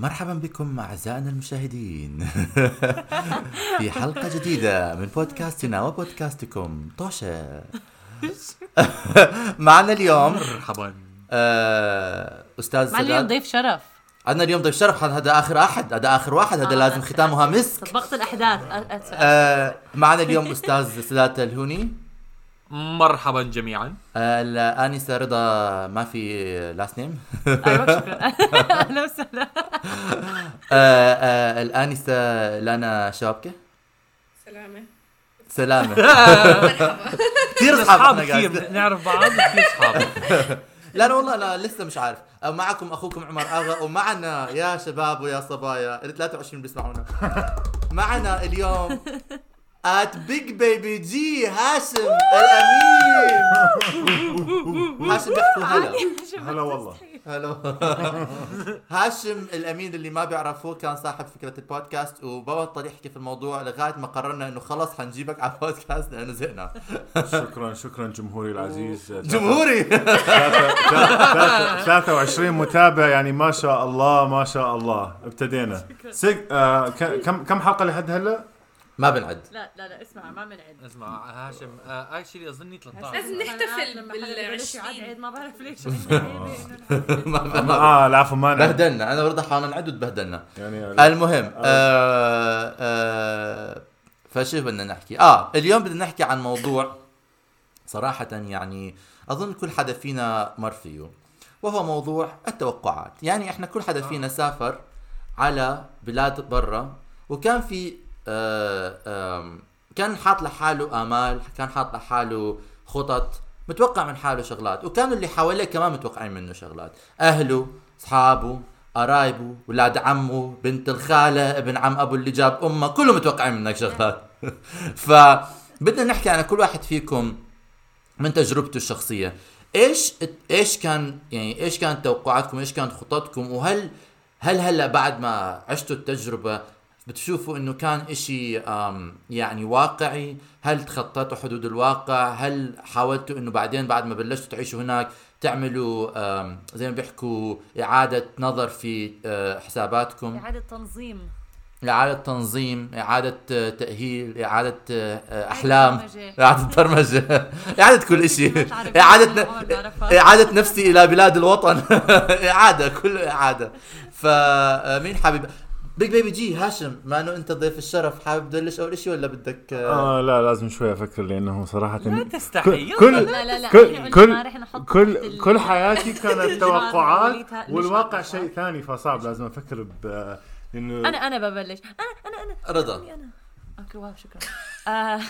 مرحبا بكم أعزائنا المشاهدين. في حلقة جديدة من بودكاستنا وبودكاستكم طوشة. معنا اليوم مرحبا. آه، أستاذ مع اليوم سداد ضيف شرف. عندنا اليوم ضيف شرف هذا آخر أحد هذا آخر واحد هذا آه، لازم ختامها. مسك. طبقت أسف. آه، معنا اليوم أستاذ سداد الهوني. مرحبا جميعا. آه، الانسه رضا ما في لاست نيم أيوه شكرا. أهلا وسهلا. آه، الانسه لانا شابكة. سلامة. سلامة. كثير أصحاب كثير نعرف بعض كثير أصحاب. لا لا والله لا لسه مش عارف. معكم أخوكم عمر أغا ومعنا يا شباب ويا صبايا ال 23 بيسمعونا. معنا اليوم ات Big Baby G هاشم الامين هاشم بيحكوا هلا. هلا والله. هلو هاشم الأمين اللي ما بيعرفوه كان صاحب فكرة البودكاست وبطل يحكي في الموضوع لغاية ما قررنا إنه خلص حنجيبك على البودكاست لأنه زهقنا. شكرا شكرا جمهوري العزيز. جمهوري! 23 متابع يعني ما شاء الله ما شاء الله. ابتدينا. سج... آه كم كم حلقة لحد هلأ؟ ما بنعد. لا لا لا اسمع ما بنعد. اسمع هاشم اكشلي أظني 13 لازم نحتفل بالعشرين. بالعشرين ما بعرف ليش. ما- آه العفو ما. بهدلنا. أنا ورضا حاولنا نعد وتبهدلنا. يعني المهم آه. آه فشو بدنا نحكي. آه اليوم بدنا نحكي عن موضوع صراحة يعني أظن كل حدا فينا مر فيه وهو موضوع التوقعات. يعني إحنا كل حدا فينا سافر على بلاد برا وكان في آه كان حاط لحاله آمال كان حاط لحاله خطط متوقع من حاله شغلات وكانوا اللي حواليه كمان متوقعين منه شغلات. أهله أصحابه قرايبه ولاد عمه بنت الخالة ابن عم أبو اللي جاب أمه كلهم متوقعين منك شغلات. فبدنا نحكي عن كل واحد فيكم من تجربته الشخصية. إيش إيش كان يعني إيش كانت توقعاتكم إيش كانت خططكم وهل هل هلأ بعد ما عشتوا التجربة بتشوفوا إنه كان إشي يعني واقعي؟ هل تخططوا حدود الواقع؟ هل حاولتوا إنه بعدين بعد ما بلشتوا تعيشوا هناك تعملوا زي ما بيحكوا إعادة نظر في آه، حساباتكم؟ إعادة تنظيم. إعادة تنظيم إعادة آه، تأهيل إعادة آه، أحلام. إعادة برمجة. إعادة كل شيء إعادة. إعادة نفسي إلى بلاد الوطن. إعادة كله إعادة. فمين حابب Big Baby G هاشم ما انه انت ضيف الشرف. حابب تبلش أول شيء ولا بدك آه، آه لا لازم شوي أفكر لأنه صراحة لا تستحي كل لا لا لا كل- كل- ما رح نحط كل كل حياتي كانت توقعات والواقع شيء ثاني فصعب لازم أفكر ب لأنه أنا أنا ببلش. أنا أنا أنا رضا. خليني أنا okay wow شكرا. آه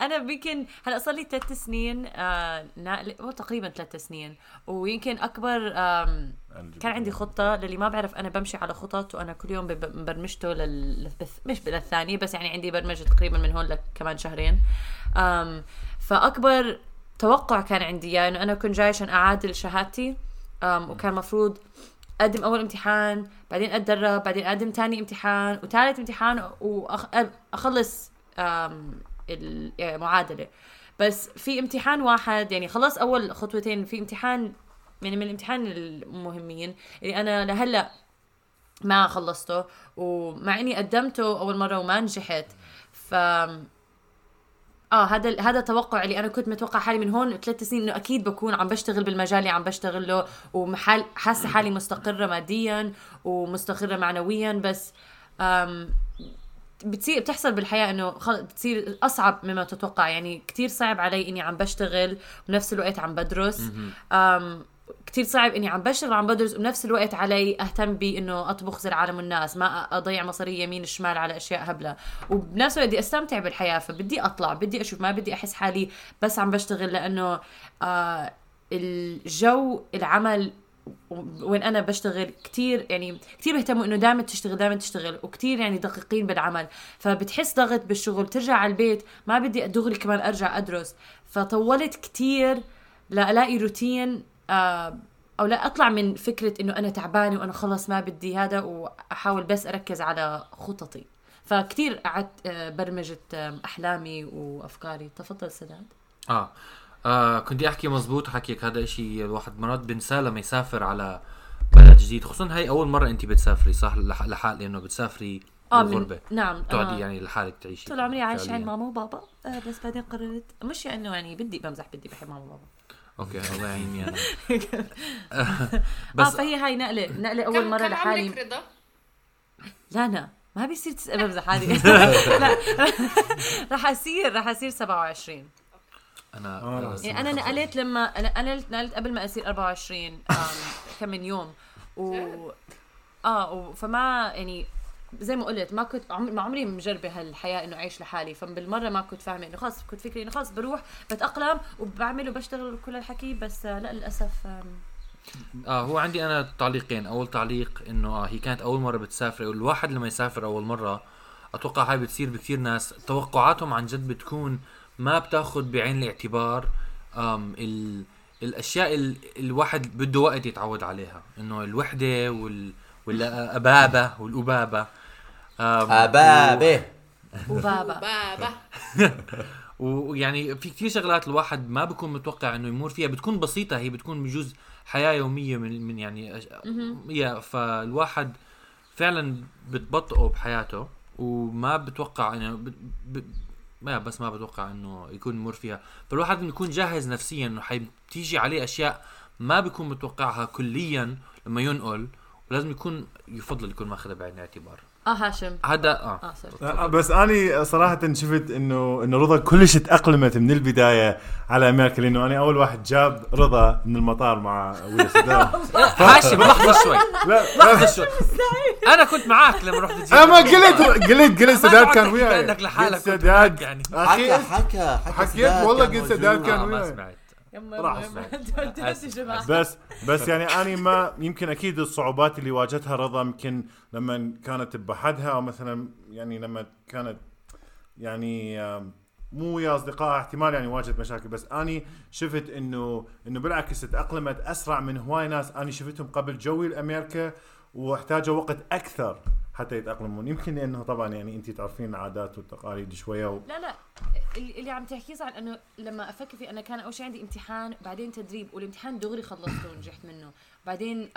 أنا يمكن هلأ صار لي ثلاث سنين آه هو تقريبا ثلاث سنين. ويمكن أكبر آم كان عندي خطة للي ما بعرف أنا بمشي على خطط وأنا كل يوم برمجته لل مش للثاني بس يعني عندي برمجة تقريبا من هون لكمان شهرين. آم فأكبر توقع كان عندي إياه إنه أنا كنت جاي عشان أعادل شهادتي. وكان مفروض أقدم أول امتحان بعدين أتدرب بعدين أقدم تاني امتحان وثالث امتحان واخلص المعادله بس في امتحان واحد يعني خلص أول خطوتين في امتحان يعني من الامتحان المهمين اللي أنا لهلأ ما خلصته ومع إني قدمته أول مرة وما نجحت. ف آه هذا هذا التوقع اللي أنا كنت متوقع حالي من هون ثلاث سنين إنه أكيد بكون عم بشتغل بالمجال اللي عم بشتغله ومحل حاسة حالي مستقرة ماديا ومستقرة معنويا بس آم بتصير بتحصل بالحياة إنه خل... بتصير أصعب مما تتوقع. يعني كتير صعب علي إني عم بشتغل وبنفس الوقت عم بدرس. أم كتير صعب إني عم بشتغل وعم بدرس وبنفس الوقت علي أهتم بإنه أطبخ زي العالم والناس ما أضيع مصاري يمين الشمال على أشياء هبلة. وبنفس الوقت بدي أستمتع بالحياة فبدي أطلع بدي أشوف ما بدي أحس حالي بس عم بشتغل لأنه آه الجو العمل وين أنا بشتغل كتير يعني كتير بيهتموا إنه دائما تشتغل دائما تشتغل وكتير يعني دقيقين بالعمل. فبتحس ضغط بالشغل ترجع على البيت ما بدي دغري كمان أرجع أدرس. فطولت كتير لالاقي روتين أو لا أطلع من فكرة إنه أنا تعبانة وأنا خلص ما بدي هذا وأحاول بس أركز على خططي. فكتير قعدت آه، برمجة آه، أحلامي وأفكاري. تفضل سداد. آه, آه كنت أحكي مزبوط حكيك. هذا إشي الواحد مرات بنساه لما يسافر على بلد جديد. خصوصا هاي أول مرة انت بتسافري صح؟ لح- لحال لأنه بتسافري آه من بالغربة. نعم تقعدي آه. يعني لحالك تعيشي طول عمري فعلياً. عند ماما وبابا آه بس بعدين قررت. مش إنه يعني بدي بمزح بدي بحب ماما وبابا. أوكي الله يعيني أنا. آه بس فهي هاي نقلة نقلة أول كم- مرة كم لحالي. رضا؟ لا أنا ما بيصير تسأل بمزح عادي لا رح أصير رح أصير 27 أنا آه. يعني أنا نقلت لما أنا أنا نقلت قبل ما أصير 24 آم، كم من يوم. و آه فما يعني زي ما قلت ما كنت. ما عمري مجربة هالحياة إنه أعيش لحالي. فبالمرة ما كنت فاهمة إنه خلص كنت فكري إنه خلص بروح بتأقلم وبعمل وبشتغل كل الحكي بس آه، لا للأسف آه هو عندي أنا تعليقين. أول تعليق إنه آه هي كانت أول مرة بتسافر. والواحد لما يسافر أول مرة أتوقع هاي بتصير بكثير ناس. توقعاتهم عن جد بتكون ما بتاخذ بعين الاعتبار آم ال الأشياء ال الواحد بده وقت يتعود عليها. إنه الوحدة وال والأبابة والأبابة. آم، أبابة. وبابا بابا ويعني في كثير شغلات الواحد ما بكون متوقع إنه يمر فيها بتكون بسيطة هي بتكون بجوز حياة يومية من من يعني أش- يا فالواحد فعلا بتبطئه بحياته وما بتوقع إنه ب... ب... ما بس ما بتوقع إنه يكون يمر فيها. فالواحد بده يكون جاهز نفسيا إنه حتيجي عليه أشياء ما بيكون متوقعها كليا لما ينقل ولازم يكون يفضل يكون ماخذها بعين الاعتبار آه هاشم. هذا آه. آه سوري آه، بس اني صراحة شفت إنه إنه رضا كلش تأقلمت من البداية على أمريكا لأنه أنا أول واحد جاب رضا من المطار مع ويا سداد هاشم لحظة شوي. لا لحظة شوي. أنا كنت معك لما رحت تجيب أنا قلت قلت قلت سداد كان وياي. لحالك قلت كنت سداد يعني. حكى حكى حكيت والله قلت سداد. كان آه وياي. راح. بس بس يعني اني ما يمكن أكيد الصعوبات اللي واجهتها رضا يمكن لما كانت بحدها أو مثلا يعني لما كانت يعني مو ويا اصدقائها احتمال يعني واجهت مشاكل. بس أني شفت إنه إنه بالعكس تأقلمت أسرع من هواي ناس. أني شفتهم قبل جوي لأمريكا واحتاجوا وقت أكثر. حتى يتأقلمون. يمكن لأنه طبعا يعني انت تعرفين العادات والتقاليد شوية و... لا لا. اللي عم تحكيه صح انه لما أفكر فيه أنا كان أول شيء عندي امتحان بعدين تدريب والامتحان دغري خلصته ونجحت منه. بعدين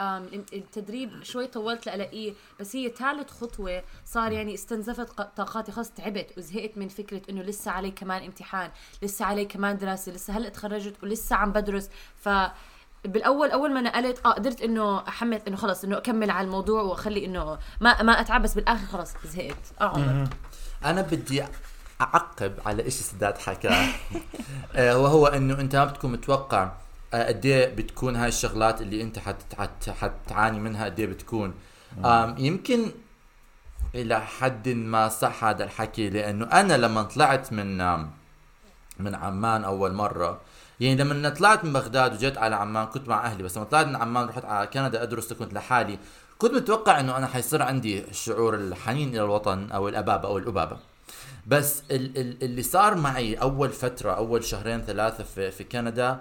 التدريب شوي طولت لألاقيه بس هي ثالث خطوة صار يعني استنزفت طاقاتي. خلص تعبت وزهقت من فكرة إنه لسه علي كمان امتحان لسه علي كمان دراسة لسه هلأ تخرجت ولسه عم بدرس. ف بالأول أول ما نقلت آه قدرت إنه احمل إنه خلص إنه أكمل على الموضوع وأخلي إنه ما ما اتعب بس بالآخر خلص زهقت آه عمر. أنا بدي أعقب على شيء سداد حكاه آه، وهو إنه أنت ما بتكون متوقع آه، قد إيه بتكون هاي الشغلات اللي أنت حت حت حتعاني منها قد إيه بتكون. يمكن إلى حد ما صح هذا الحكي لأنه أنا لما طلعت من من عمان أول مرة يعني لما طلعت من بغداد وجيت على عمان كنت مع أهلي بس لما طلعت من عمان رحت على كندا أدرس كنت لحالي كنت متوقع إنه أنا حيصير عندي شعور الحنين إلى الوطن أو الأبابة أو الأبابة. بس ال- ال- اللي صار معي أول فترة أول شهرين ثلاثة في في كندا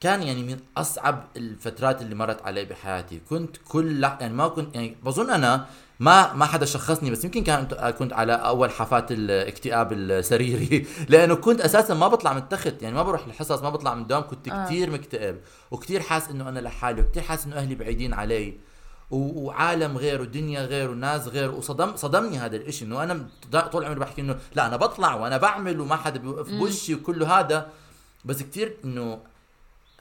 كان يعني من أصعب الفترات اللي مرت علي بحياتي. كنت كل يعني ما كنت يعني بظن أنا ما ما حدا شخصني بس يمكن كان كنت على أول حافات الاكتئاب السريري. لأنه كنت أساسا ما بطلع من التخت يعني ما بروح الحصص ما بطلع من الدوام. كنت آه. كثير مكتئب وكثير حاس إنه أنا لحالي وكثير حاس إنه أهلي بعيدين علي. وعالم غير ودنيا غير وناس غير. وصدم صدمني هذا الإشي إنه أنا طول عمري بحكي إنه لا أنا بطلع وأنا بعمل وما حدا بوشي وكله هذا. بس كثير إنه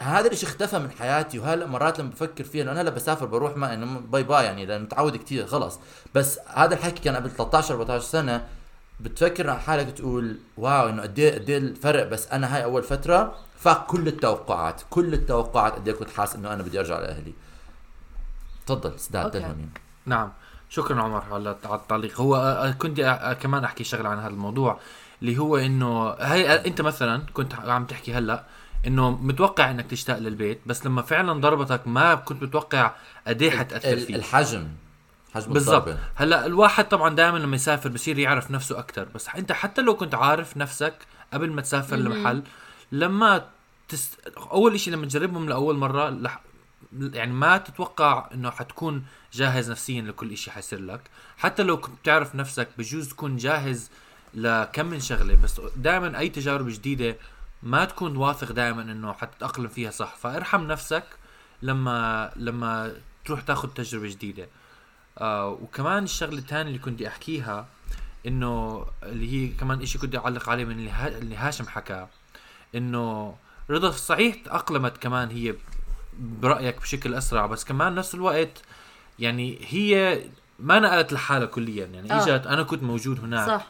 هذا الإشي اختفى من حياتي وهلا مرات لما بفكر فيها لأنه أنا هلا بسافر بروح ما إنه bye bye يعني لأن متعود كثير خلص. بس هذا الحكي كان قبل 13 14 سنة بتفكر على حالك تقول واو إنه قد إيه قد إيه الفرق بس أنا هاي أول فترة فاق كل التوقعات كل التوقعات قد إيه كنت حاسس إنه أنا بدي أرجع لأهلي. تفضل سداد. تلهم نعم. شكرا عمر على التعليق. هو كنت كمان أحكي شغلة عن هذا الموضوع اللي هو إنه هي أنت مثلا كنت عم تحكي هلأ إنه متوقع إنك تشتاق للبيت بس لما فعلا ضربتك ما كنت متوقع قد إيه حتأثر فيك. الحجم. حجم بالضبط. هلأ الواحد طبعا دائما لما يسافر بصير يعرف نفسه أكثر بس أنت حتى لو كنت عارف نفسك قبل ما تسافر لمحل لما تس... أول شيء لما تجربهم لأول مرة لح... يعني ما تتوقع إنه حتكون جاهز نفسيا لكل شيء حيصير لك. حتى لو كنت تعرف نفسك بجوز تكون جاهز لكم من شغلة بس دائما أي تجارب جديدة ما تكون واثق دائما إنه حتتأقلم فيها صح. فارحم نفسك لما لما تروح تاخذ تجربة جديدة. آه وكمان الشغلة الثانية اللي كنت أحكيها إنه اللي هي كمان إشي كنت أعلق عليه من اللي, ها اللي هاشم حكى إنه رضا صحيح تأقلمت كمان هي برأيك بشكل أسرع بس كمان نفس الوقت يعني هي ما نقلت لحالها كليا. يعني آه. إجت أنا كنت موجود هناك. صح.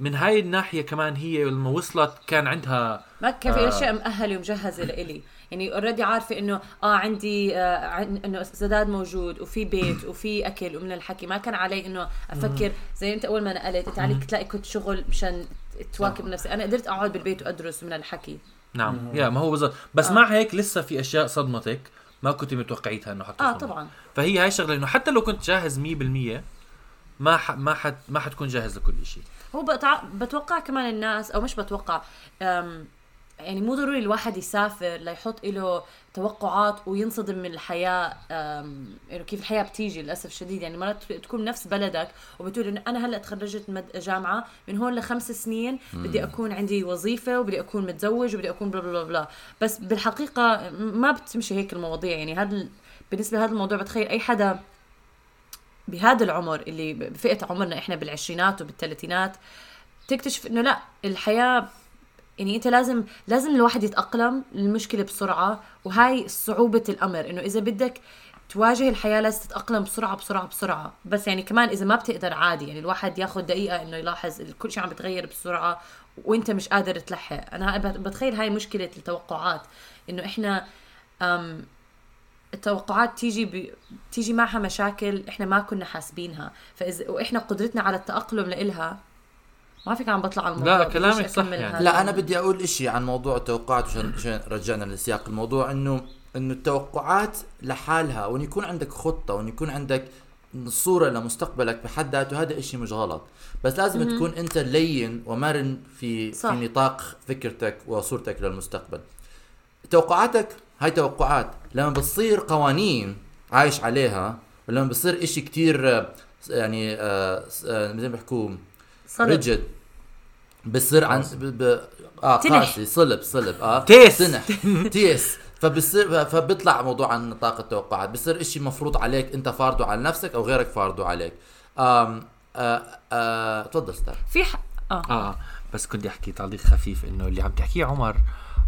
فمن هاي الناحية كمان هي لما وصلت كان عندها ما كان في آه. أشياء مأهلة ومجهزة لإلي. يعني اوريدي عارفة إنه آه عندي آه عن إنه سداد موجود وفي بيت وفي أكل ومن الحكي. ما كان علي إنه أفكر زي أنت أول ما نقلت أنت عليك تلاقي كنت شغل مشان تواكب نفسي. أنا قدرت أقعد بالبيت وأدرس من الحكي. نعم. يا ما هو بالضبط. بس آه. مع هيك لسه في أشياء صدمتك ما كنت متوقعيتها إنه حتصدم آه طبعا. فهي هاي الشغلة إنه حتى لو كنت جاهز 100% ما ح... ما حت ما حتكون جاهز لكل شيء هو بتع... بتوقع كمان الناس أو مش بتوقع أم... يعني مو ضروري الواحد يسافر ليحط له توقعات وينصدم من الحياة. إنه كيف الحياة بتيجي للأسف الشديد. يعني مرات تكون بنفس بلدك وبتقول إنه أنا هلأ تخرجت مد... جامعة من هون لخمس سنين بدي أكون عندي وظيفة وبدي أكون متزوج وبدي أكون بلا بلا بلا. بس بالحقيقة ما بتمشي هيك المواضيع. يعني هذا ال... بالنسبة لهذا الموضوع بتخيل أي حدا بهذا العمر اللي بفئة عمرنا إحنا بالعشرينات وبالثلاثينات تكتشف إنه لا الحياة يعني أنت لازم لازم الواحد يتأقلم للمشكلة بسرعة وهاي صعوبة الأمر إنه إذا بدك تواجه الحياة لازم تتأقلم بسرعة بسرعة بسرعة. بس يعني كمان إذا ما بتقدر عادي يعني الواحد ياخذ دقيقة إنه يلاحظ كل شيء عم بتغير بسرعة وأنت مش قادر تلحق. أنا بتخيل هاي مشكلة التوقعات إنه إحنا التوقعات تيجي ب... تيجي معها مشاكل إحنا ما كنا حاسبينها. فاذا وإحنا قدرتنا على التأقلم لإلها ما فيك عم بطلع على الموضوع لا، كلامك صح يعني. لا أنا بدي أقول إشي عن موضوع التوقعات عشان عشان رجعنا لسياق الموضوع انه إنه التوقعات لحالها وإن يكون عندك خطة وإن يكون عندك صورة لمستقبلك بحد ذاته هذا إشي مش غلط. بس لازم تكون أنت لين ومرن في صح. في نطاق فكرتك وصورتك للمستقبل. توقعاتك هاي توقعات. لما بتصير قوانين عايش عليها ولما بصير إشي كتير آه، يعني آه، آه، مثل ما بيحكوا. rigid بصير عن ب... ب... آه. قاسي صلب صلب آه تيس. تنح. تيس. فبصير فبيطلع موضوع عن نطاق التوقعات. بصير إشي مفروض عليك أنت فارضه على نفسك أو غيرك فارضه عليك. آم آه آه تفضل ستار. في ح... آه. آه بس كنت أحكي تعليق خفيف إنه اللي عم تحكيه عمر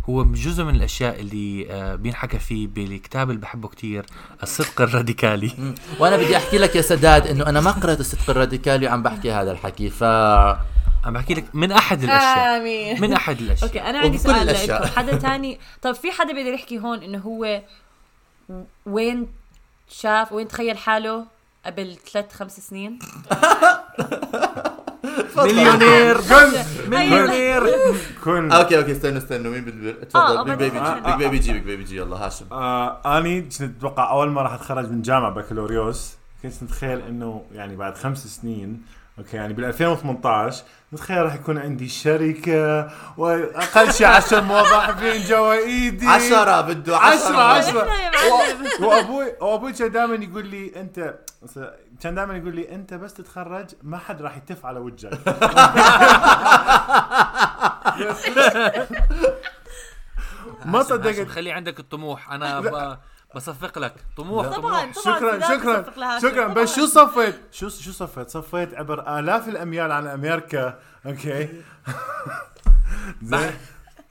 هو جزء من الأشياء اللي آه بينحكى فيه بالكتاب اللي بحبه كتير الصدق الراديكالي. وأنا بدي أحكي لك يا سداد إنه أنا ما قرأت الصدق الراديكالي وعم بحكي هذا الحكي ف عم بحكي لك من أحد الأشياء. آمين. من أحد الأشياء. أوكي أنا عندي سؤال الأشياء. لكم حدا تاني؟ طب في حدا بيقدر يحكي هون إنه هو وين شاف وين تخيل حاله قبل ثلاث خمس سنين؟ مليونير. أيوة. مليونير. كن okay okay استنوا استنوا. مين بده آه، تفضل. Big. Baby آه، G Big Baby G Big Baby G يلا هاشم. آه آني كنت أتوقع أول ما راح أتخرج من جامعة بكالوريوس. كنت متخيل إنه يعني بعد خمس سنين okay يعني بال 2018 متخيل راح يكون عندي شركة واقل شيء 10 موظفين جوا ايدي عشرة بده عشرة. عشرة إحنا يا معلم. و- وابوي وأبوي كان دائما يقول لي انت كان دائما يقول لي أنت بس تتخرج ما حد راح يتف على وجهك. ما صدقت. خلي عندك الطموح. أنا. بصفق لك. طموح. طبعاً، طبعاً، شكرا شكرا. شكرا. طبعاً. بس شو صفيت؟ شو شو صفيت؟ صفيت عبر آلاف الأميال عن أمريكا أوكي. زين.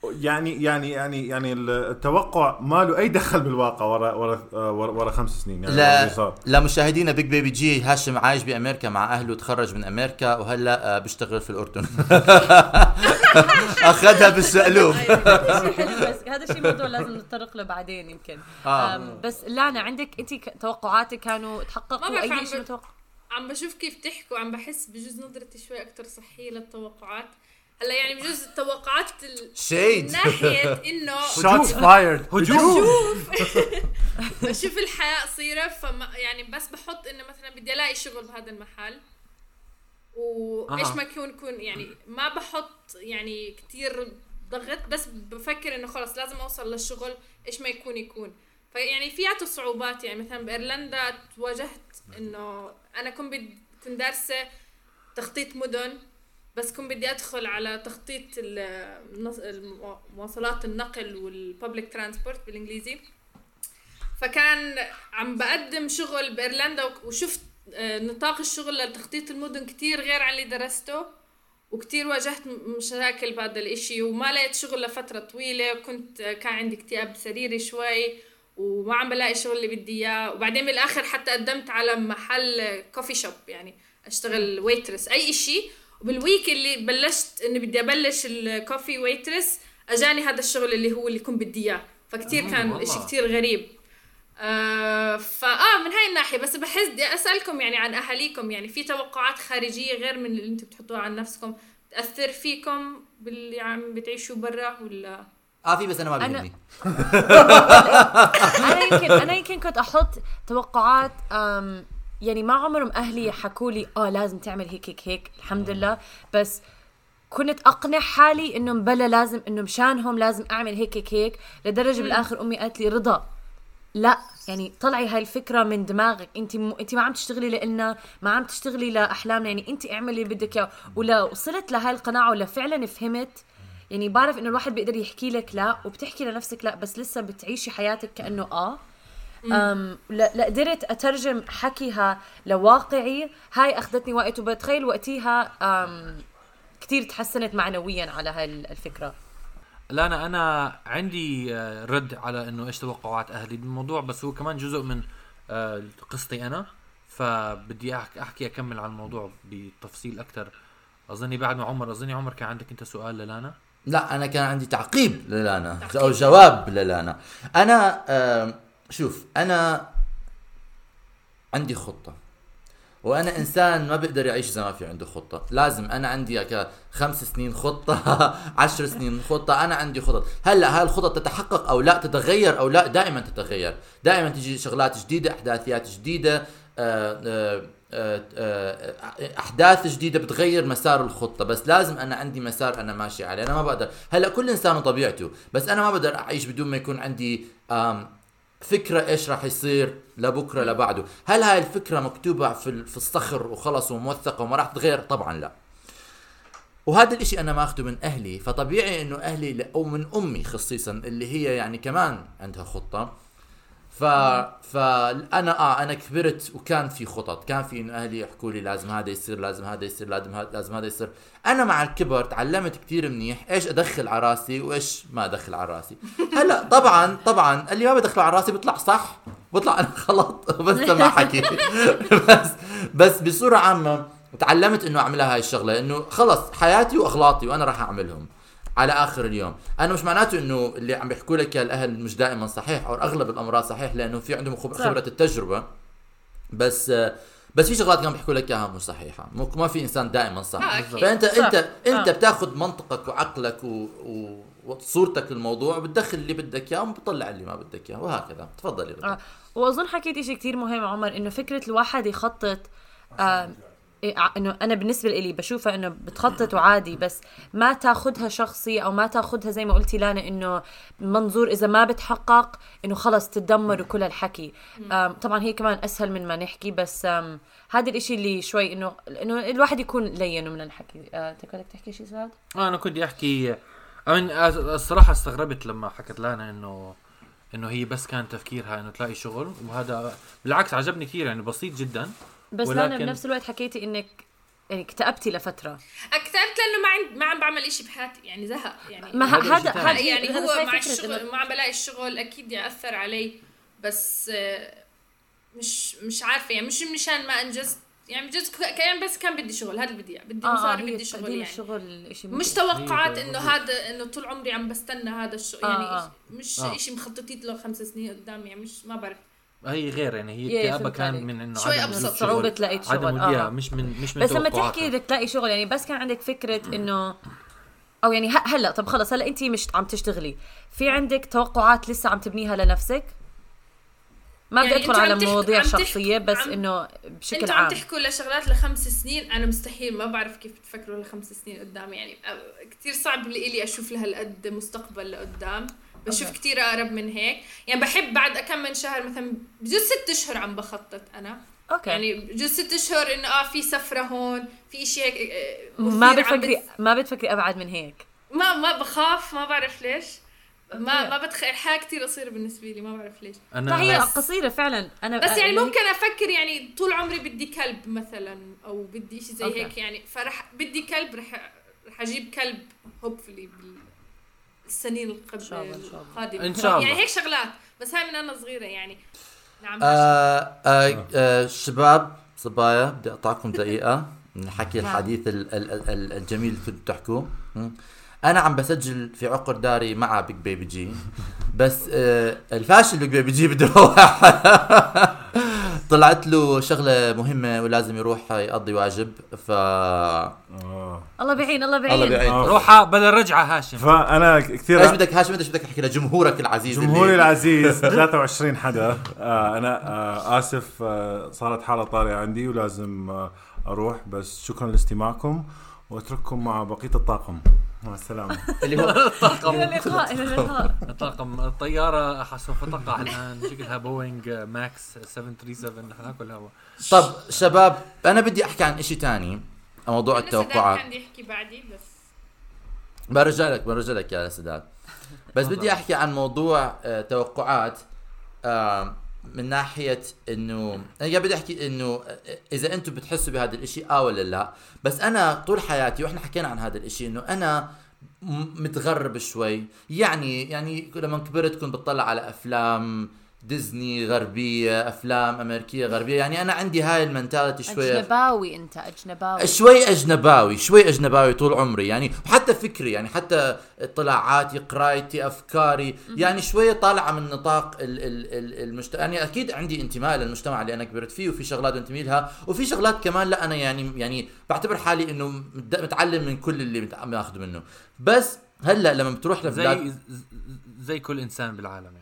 يعني يعني يعني يعني التوقع ما له أي دخل بالواقع ورا ورا ورا, ورا خمس سنين. يعني لا. لمشاهدينا Big Baby G هاشم عايش بأمريكا مع أهله تخرج من أمريكا وهلأ آه، بيشتغل في الأردن. أخذها بالشقلوب. أيوة، هذا شيء حلو بس هذا الشيء موضوع لازم نتطرق له بعدين يمكن. آه. بس لانا عندك انت توقعاتك كانوا ما تحققوا أي شيء متوقع؟ عم بشوف كيف تحكوا عم بحس بجوز نظرتي شوي أكثر صحية للتوقعات. هلا يعني بجوز التوقعات ال... shade. من ناحيه انه shots fired هجوم. بشوف الحياة قصيرة فما يعني بس بحط إنه مثلا بدي ألاقي شغل بهذا المحل. وإيش أها. ما يكون يكون يعني ما بحط يعني كتير ضغط بس بفكر إنه خلص لازم أوصل للشغل إيش ما يكون يكون. فيعني فياته صعوبات يعني مثلا بإيرلندا تواجهت إنه أنا كنت. كنت دارسة تخطيط مدن. بس كنت بدي أدخل على تخطيط المواصلات النقل والببليك ترانسبورت بالإنجليزي. فكان عم بقدم شغل بإيرلندا وشفت آه، نطاق الشغل لتخطيط المدن كتير غير عن اللي درسته وكتير واجهت مشاكل بهذا الإشي وما لقيت شغل لفترة طويلة وكنت آه، كان عندي اكتئاب سريري شوي وما عم بلاقي شغل اللي بدي إياه. وبعدين بالاخر حتى قدمت على محل coffee shop يعني أشتغل waitress أي إشي وبال week اللي بلشت إني بدي أبلش ال coffee waitress أجاني هذا الشغل اللي هو اللي كنت بدي إياه. فكتير آه، كان. إشي كتير غريب. آه فاه من هاي الناحية بس بحس بدي أسألكم يعني عن أهاليكم. يعني في توقعات خارجية غير من اللي أنتم بتحطوها عن نفسكم؟ تأثر فيكم باللي عم بتعيشوا برا ولا؟ آه في بس أنا ما أنا- بيهمني أنا يمكن أنا يمكن كنت أحط توقعات أم يعني ما عمرهم أهلي حكوا لي آه لازم تعمل هيك هيك هيك. الحمد لله. بس كنت أقنع حالي إنه بلا لازم إنه مشانهم لازم أعمل هيك هيك هيك. لدرجة بالآخر أمي قالت لي رضا لا يعني طلعي هاي الفكرة من دماغك. انت م... انت ما عم تشتغلي لنا ما عم تشتغلي لأحلامنا. يعني انت اعملي اللي بدك إياه. ولا وصلت لهاي القناعة ولا فعلا فهمت يعني بعرف إنه الواحد بيقدر يحكي لك لا وبتحكي لنفسك لا بس لسه بتعيشي حياتك كأنه آه. أم لا, لا قدرت أترجم حكيها لواقعي. هاي أخذتني وقت وبتخيل وقتيها أم كثير تحسنت معنويا على هاي الفكرة. لا أنا أنا عندي آه، رد على إنه إيش توقعات أهلي بالموضوع بس هو كمان جزء من آه، قصتي أنا. فبدي أحكي أكمل عن الموضوع بتفصيل أكثر أظني بعد ما عمر أظني عمر كان عندك أنت سؤال للانا؟ لا أنا كان عندي تعقيب للانا تعقيب. أو جواب للانا. أنا شوف أنا عندي خطة وأنا إنسان ما بيقدر يعيش اذا ما في عنده خطة. لازم أنا عندي خمس سنين خطة عشر سنين خطة أنا عندي خطط. هلأ هاي الخطط تتحقق أو لا تتغير أو لا دائما تتغير. دائما تجي شغلات جديدة أحداثيات جديدة آه، آه، آه، أحداث جديدة بتغير مسار الخطة. بس لازم أنا عندي مسار أنا ماشي عليه. أنا ما بقدر. هلأ كل إنسان وطبيعته. بس أنا ما بقدر أعيش بدون ما يكون عندي فكرة إيش راح يصير لبكرة لبعده؟ هل هاي الفكرة مكتوبة في في الصخر وخلص وموثقة وما راح تتغير طبعا لا. وهذا الإشي أنا ماخده من أهلي فطبيعي إنه أهلي أو من أمي خصيصا اللي هي يعني كمان عندها خطة. ف فانا آه أنا كبرت وكان في خطط. كان في انه أهلي يحكوا لي لازم هذا يصير لازم هذا يصير لازم هذا لازم هذا يصير. أنا مع الكبر تعلمت كتير منيح. إيش أدخل على راسي وإيش ما أدخل على راسي. هلأ طبعا طبعا اللي ما بدخله على راسي بيطلع صح بيطلع أنا غلط بس ما حكي. بس بس بصورة عامة تعلمت إنه اعملها هاي الشغلة. إنه خلص حياتي واغلاطي وأنا راح أعملهم. على آخر اليوم أنا مش معناته إنه اللي عم بيحكوا لك الأهل مش دائما صحيح أو أغلب الأمراض صحيح لأنه في عندهم. خبرة التجربة بس بس في شغلات كانوا بيحكوا لك إياها مش صحيحة مو- ما في إنسان دائما صح آه،. فانت صح. انت أنت آه. بتاخذ منطقك وعقلك و... و... وصورتك للموضوع وبتدخل اللي بدك إياه وبتطلع اللي ما بدك إياه وهكذا تفضلي آه. وأظن حكيت شيء كتير مهم عمر إنه فكرة الواحد يخطط آه إنه أنا بالنسبة لي بشوفها إنه بتخطط وعادي بس ما تاخذها شخصي أو ما تاخذها زي ما قلتي لأنا إنه منظور إذا ما بتحقق إنه خلص تتدمر وكل هالحكي آم، طبعا هي كمان أسهل من ما نحكي بس هذا الإشي اللي شوي إنه إنه الواحد يكون لين من الحكي. آه، انت بدك تحكي شيء سعد؟ آه، أنا كنت أحكي أمين الصراحة استغربت لما حكت لنا إنه إنه هي بس كان تفكيرها إنه تلاقي شغل وهذا بالعكس عجبني كثير يعني بسيط جدا. بس لانا ولكن- بنفس الوقت حكيتي إنك يعني اكتئبتي لفترة اكتئبت لأنه ما عند ما عم بعمل إشي بحياتي يعني زهق يعني ما هذا هذا. يعني هذا هو مع الشغل إنه- ما عم بلاقي الشغل أكيد ياثر علي بس آه، مش مش عارفة يعني مش مشان ما أنجزت يعني بجوز ك- كان بس كان بدي شغل هذا اللي بدي. بدي آه آه مصاري بدي شغل يعني الشغل شيء مش. توقعات إنه. هذا إنه طول عمري عم بستنى هذا الشغل آه، يعني آه. مش آه. شيء مخططيت له خمس سنين قدام يعني مش ما بعرف هي غير يعني هي فهمت كان. من إنه شوي عدم أبسط. وجود صعوبة شغل. عدم شغل، وجود- آه. مش من مش من بس لما. تحكي بدك تلاقي شغل يعني بس كان عندك فكرة إنه أو يعني ه- هلأ طب خلص هلأ أنت مش عم تشتغلي في عندك توقعات لسه عم تبنيها لنفسك ما بدي يعني ادخل على مواضيع شخصية بس عم- إنه بشكل أنتوا عم عام تحكوا لشغلات لخمس سنين أنا مستحيل ما بعرف كيف بتفكروا لخمس سنين قدام يعني أ- كتير صعب لي أشوف لهالقد مستقبل لقدام بشوف okay. كتير أقرب من هيك. يعني بحب بعد كم من شهر مثلا بجوز ست أشهر عم بخطط أنا. okay. يعني يعني بجوز ست أشهر إنه آه في سفرة هون في إشي هيك آه، ما مثير عم بتفكري بت- ما بتفكري أبعد من هيك؟ ما ما بخاف ما بعرف ليش. ما ما بتخيل الحياة كثير قصيرة بالنسبة لي ما بعرف ليش. أنا لا هي بس- قصيرة فعلا. أنا بس يعني أنا- ممكن أفكر يعني طول عمري بدي كلب مثلا أو بدي شيء زي okay. هيك يعني. فرح بدي كلب رح رح أجيب كلب hopefully الله. القادمة إن شاء الله. يعني هيك شغلات بس هاي من أنا صغيرة يعني نعم آه آه آه شباب صبايا بدي أقطعكم دقيقة من الحكي نعم. الحديث ال- ال- ال- الجميل اللي كنتوا تحكوه. أنا عم بسجل في عقر داري مع Big BBG بس آه الفاشل Big BBG بده يروح طلعت له شغلة مهمة ولازم يروح يقضي واجب ف آه. الله بعين الله بعين. الله بعين. آه. روحها بدل رجعة هاشم. فأنا إيش كثير بدك هاشم؟ إيش بدك تحكي لجمهورك العزيز اللي- جمهوري العزيز. 23 حدا. آه أنا آه آسف آه صارت حالة طارئة عندي ولازم آه أروح بس شكرا لاستماعكم وأترككم مع بقية الطاقم. مع السلامة. اللي هو إلى اللقاء إلى اللقاء. طاقم. الطيارة سوف تقع الآن. شكلها بوينغ ماكس 737 نحن ناكل هوا. طب شباب أنا بدي أحكي عن إشي تاني. موضوع أنا سداد التوقعات. كان بدي يحكي بعدي بس برجع لك برجع لك يا سداد. بس بدي أحكي عن موضوع آه، توقعات. آه، من ناحية إنه أنا بدي أحكي إنه إذا أنتم بتحسوا بهذا الإشي آه ولا لا بس أنا طول حياتي وإحنا حكينا عن هذا الإشي إنه أنا متغرب شوي. يعني يعني لما كبرت كنت بطلع على أفلام ديزني غربية أفلام أمريكية غربية. يعني أنا عندي هاي المنتاليتي شوي أجنباوي أنت أجنباوي. شوي أجنباوي شوي أجنباوي طول عمري. يعني وحتى فكري يعني حتى اطلاعاتي قرايتي أفكاري. يعني شوي طالعة من نطاق ال ال ال المجتمع يعني أكيد عندي انتماء للمجتمع اللي أنا كبرت فيه وفي شغلات بنتمي لها وفي شغلات كمان لا أنا يعني يعني بعتبر حالي إنه مت- متعلم من كل اللي ماخذه منه. بس هلأ لما بتروح لبلاد زي زي كل إنسان بالعالم يعني.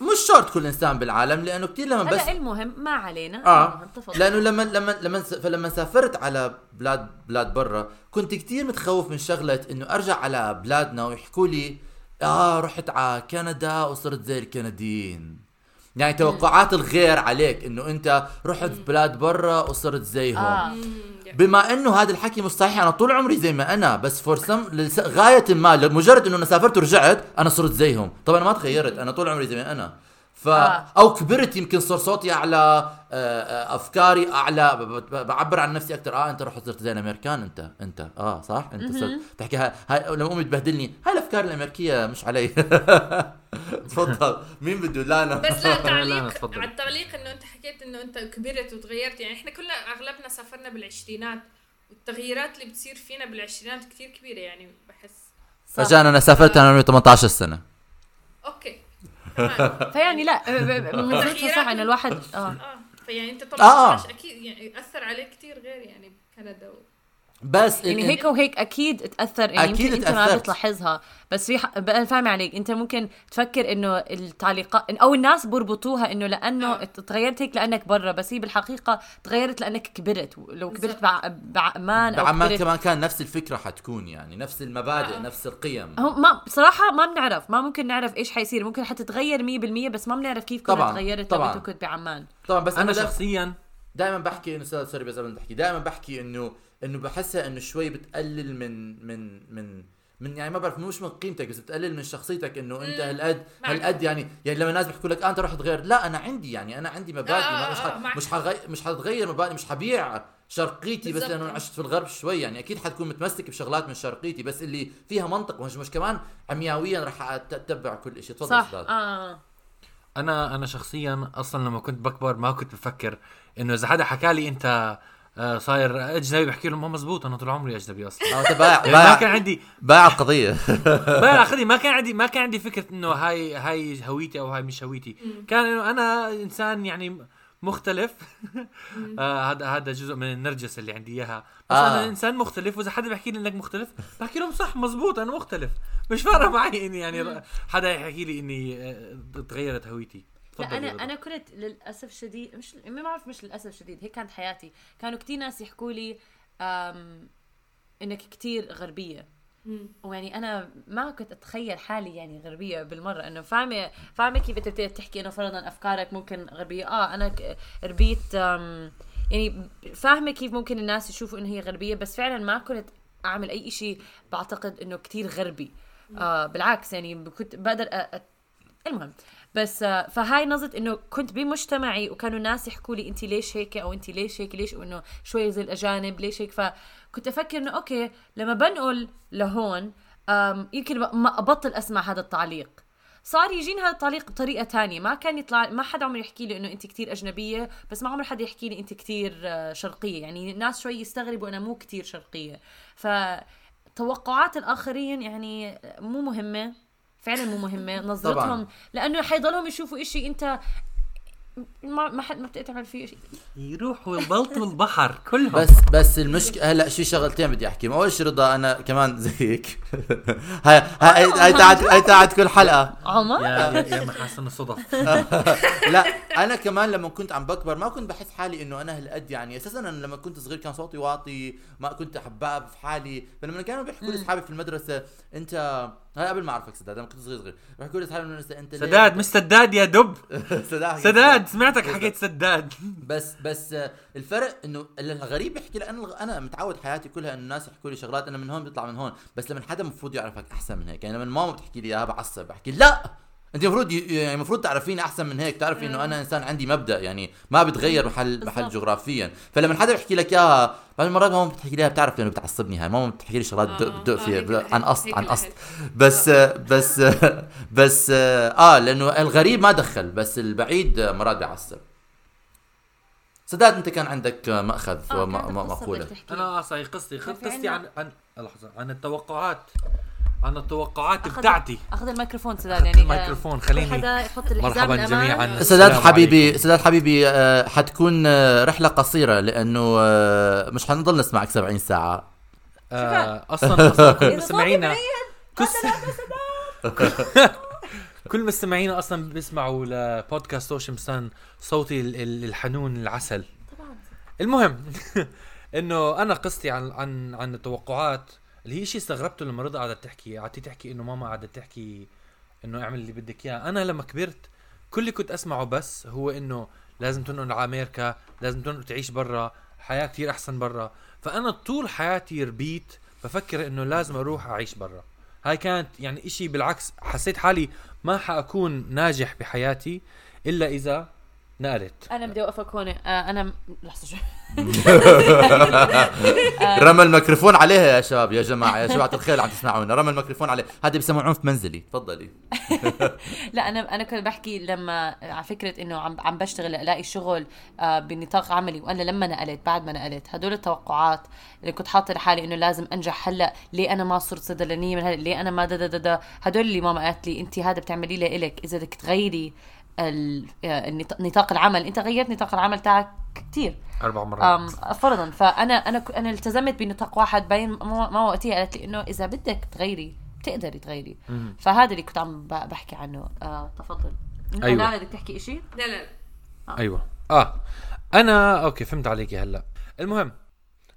مش شرط كل إنسان بالعالم لأنه كثير لما بس هلا المهم ما علينا. آه. المهم، تفضل. لأنه لما لما لما فلما سافرت على بلاد بلاد برا كنت كتير متخوف من شغلة إنه أرجع على بلادنا ويحكوا لي آه رحت على كندا وصرت زي الكنديين. يعني توقعات الغير عليك إنه أنت رحت بلاد برا وصرت زيهم. يا. بما إنه هذا الحكي مش صحيح أنا طول عمري زي ما أنا بس فور سم غاية ما لمجرد إنه أنا سافرت ورجعت أنا صرت زيهم. طبعا ما تغيرت أنا طول عمري زي ما أنا. ف آه. أو كبرت يمكن صار صوتي أعلى آه، آه، أفكاري أعلى. بعبر عن نفسي أكثر آه أنت رحت صرت زي الامريكان أنت أنت. آه صح؟ أنت صرت. تحكي هاي, هاي لما أمي تبهدلني هاي الأفكار الأمريكية مش علي. تفضل. مين بده؟ لا أنا بس لا لا، تعليق تفضل. على التعليق إنه أنت حكيت إنه أنت كبرت وتغيرت. يعني إحنا كلنا أغلبنا سافرنا بالعشرينات. والتغييرات اللي بتصير فينا بالعشرينات كتير كبيرة يعني بحس. فجأة أنا سافرت أنا عمري 18 سنة. أوكي. فيعني لا ب- ب- من منظورتها صح انه الواحد آه آه فيعني أنت آه. 18 أكيد يعني أثر عليك كتير غير يعني بكندا و... بس يعني هيك وهيك أكيد تاثر يعني أكيد يمكن انت ما. بتلاحظها بس في ح... بقى فاهمة عليك انت ممكن تفكر إنه التعليقات أو الناس بربطوها إنه لأنه آه. تغيرت هيك لأنك برا بس هي بالحقيقة تغيرت لأنك كبرت لو كبرت. بع... بعمان أو بعمان كبرت كمان كان نفس الفكرة حتكون يعني نفس المبادئ آه. نفس القيم هم ما بصراحة ما بنعرف ما ممكن نعرف إيش حيصير ممكن حتتغير 100% بس ما بنعرف كيف كنا طبعاً، تغيرت طبعاً. كنت بعمان طبعا بس أنا أنا دائما شخصيا دائما بحكي انه sorry sorry بس تحكي دائما بحكي إنه إنه بحسها إنه شوي بتقلل من من من من يعني ما بعرف مش من قيمتك بس بتقلل من شخصيتك إنه أنت. هالقد. هالقد يعني يعني لما الناس بيحكوا لك آه أنت رحت غير لا أنا عندي يعني أنا عندي مبادئ آه، ما آه، مش آه،. مش حغي... مش حتغير مبادئ مش حبيع شرقيتي بس. لأنه عشت في الغرب شوي يعني أكيد حتكون متمسك بشغلات من شرقيتي بس اللي فيها منطق مش مش كمان عمياويا رح اتبع كل شيء تفضل صح أستاذ. آه أنا أنا شخصيا أصلا لما كنت بكبر ما كنت بفكر إنه إذا حدا حكى لي أنت آه، صاير أجنبي بحكي له ما مزبوط أنا طول عمري أجنبي أصلا. آه انت بايع يعني ما كان عندي بايع القضية. بقى اخذي ما كان عندي ما كان عندي فكرة إنه هاي هاي هويتي أو هاي مش هويتي. كان إنه أنا إنسان يعني مختلف. آه هذا هذا جزء من النرجس اللي عندي إياها. بس آه. أنا إنسان مختلف وإذا حدا بيحكي لي إنك مختلف بحكي لهم صح مزبوط أنا مختلف. مش فارقه معي إني يعني حدا يحكي لي إني آه، تغيرت هويتي. لا أنا رضا. أنا كنت للأسف شديد مش ما بعرف مش للأسف شديد هيك كانت حياتي. كانوا كتير ناس يحكوا لي إنك كتير غربية. ويعني أنا ما كنت أتخيل حالي يعني غربية بالمرة. إنه فاهمة فاهمة كيف أنت تحكي إنه فرضا أفكارك ممكن غربية؟ آه أنا ربيت يعني فاهمة كيف ممكن الناس يشوفوا إنه هي غربية. بس فعلا ما كنت أعمل أي شيء بعتقد إنه كتير غربي. آه بالعكس يعني كنت بقدر. أ... المهم. بس آه فهاي نظرة إنه كنت بمجتمعي وكانوا الناس يحكوا لي انت ليش هيك أو انت ليش هيك ليش وانه شوي زي الأجانب ليش هيك؟ فكنت أفكر إنه أوكي لما بنقل لهون يمكن ما أبطل أسمع هذا التعليق. صار يجيني هذا التعليق بطريقة تانية. ما كان يطلع ما حدا عمره يحكي لي إنه انت كتير أجنبية بس ما عمر حدا يحكي لي انت كتير آه، شرقية. يعني الناس شوي يستغربوا أنا مو كتير شرقية. فتوقعات الآخرين يعني مو مهمة. فعلا مو مهمة نظرتهم طبعاً. لأنه حيضلهم يشوفوا إشي أنت ما ما حد ما بتعمل فيه شيء يروحوا يبلطوا البحر كلهم. بس بس المشكلة هلأ شي شغلتين بدي احكيهم اول شيء رضا أنا كمان زيك؟ هاي هاي هاي تاعت هاي تاعت كل حلقة. عمر؟ يا يا, يا محاسن الصدف. لا أنا كمان لما كنت عم بكبر ما كنت بحس حالي إنه أنا هالقد يعني. أساسا أنا لما كنت صغير كان صوتي واطي ما كنت حباب في حالي. فلما كانوا بيحكوا لي أصحابي في المدرسة أنت هاي قبل ما أعرفك سداد لما كنت صغير صغير. بيحكوا لي اصحابي أنت سداد مش سداد يا دب. سداد سداد سمعتك حكيت سداد. بس بس آه، الفرق إنه الغريب بحكي أنا أنا متعود حياتي كلها إنه الناس يحكوا لي شغلات أنا من هون بيطلع من هون. بس لما حدا المفروض يعرفك أحسن من هيك يعني لما ماما بتحكي لي إياها بعصب بحكي لا! انت المفروض يعني المفروض تعرفيني احسن من هيك تعرفي انه أنا انسان عندي مبدأ يعني ما بتغير محل محل. جغرافيا. فلما حدا بيحكي لك اياها بعض المرات ماما بتحكي لي اياها بتعرف لأنه بتعصبني هاي ماما بتحكي لي شغلات بدق آه، بدق آه، فيها عن قصد عن. قصد. بس بس بس آه لأنه الغريب ما دخل بس البعيد مرات بيعصب. سداد أنت كان عندك مأخذ آه، ومقوله. أنا آه صحيح قصتي قصتي عن عن لحظة عن التوقعات. عن التوقعات أخذ- بتاعتي. أخذ الميكروفون سداد يعني الميكروفون، خليني- حدا يحط مرحبا. جميعاً. سداد حبيبي. سداد حبيبي آه، حتكون آه، رحلة قصيرة لأنه آه، مش حنضل نسمعك 70 ساعة. آه أصلا أصلا كل مستمعينا كل مستمعينا أصلا بيسمعوا لبودكاست اوشم سان صوتي ال- ال- الحنون العسل. المهم إنه أنا قصتي عن عن عن التوقعات. اللي هي شيء استغربته لما رضا قعدت تحكي قعدتي تحكي إنه ماما قعدت تحكي إنه اعمل اللي بدك إياه. أنا لما كبرت كل اللي كنت أسمعه بس هو إنه لازم تنقل على أمريكا لازم تنقل تعيش برا حياة كتير أحسن برا. فأنا طول حياتي ربيت بفكر إنه لازم أروح أعيش برا. هاي كانت يعني إشي بالعكس حسيت حالي ما حأكون ناجح بحياتي إلا إذا نقلت. أنا بدي أوقفك هون. آه أنا لحظة شوي. رمى الميكروفون عليها يا شباب يا جماعة يا جماعة الخير عم تسمعونا. رمى الميكروفون عليه. هذا بيسموه عنف منزلي. تفضلي. لا أنا أنا كنت بحكي لما على فكرة إنه عم عم بشتغل ألاقي شغل آه بنطاق عملي وأنا لما نقلت بعد ما نقلت هدول التوقعات اللي كنت حاطة لحالي إنه لازم أنجح هلأ ليه أنا ما صرت صيدلانيه من هلا ليه أنا ما دا دا دا, هدول اللي ماما قالت لي انت هذا بتعمليه لإلك. إذا بدك تغيري نطاق العمل. انت غيرت نطاق العمل تاعك كتير. أربع مرات. أم فرضا. فانا أنا أنا التزمت بنطاق واحد باين ما ما وقتها. قالت لي إنه إذا بدك تغيري بتقدري تغيري. فهذا اللي كنت عم ب- بحكي عنه. آه تفضل. أنت أيوة. لا بدك تحكي شيء لا لا. أيوه. آه. أنا okay فهمت عليكي هلأ. المهم.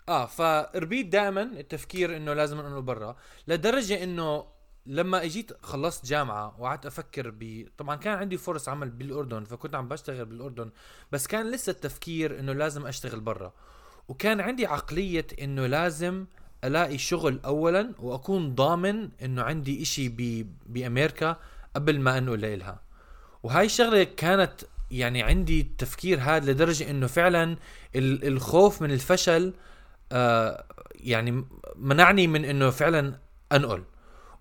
آه فربيت دائما التفكير إنه لازم انقل برا لدرجة إنه لما اجيت خلصت جامعة وقعدت أفكر ب طبعا كان عندي فرص عمل بالاردن فكنت عم بشتغل بالاردن بس كان لسه التفكير إنه لازم اشتغل برا. وكان عندي عقلية إنه لازم ألاقي شغل اولا وأكون ضامن إنه عندي إشي ب... بأمريكا قبل ما أنقل لإلها. وهاي الشغله كانت يعني عندي التفكير هذا لدرجة إنه فعلا ال- الخوف من الفشل آه يعني منعني من إنه فعلا أنقل.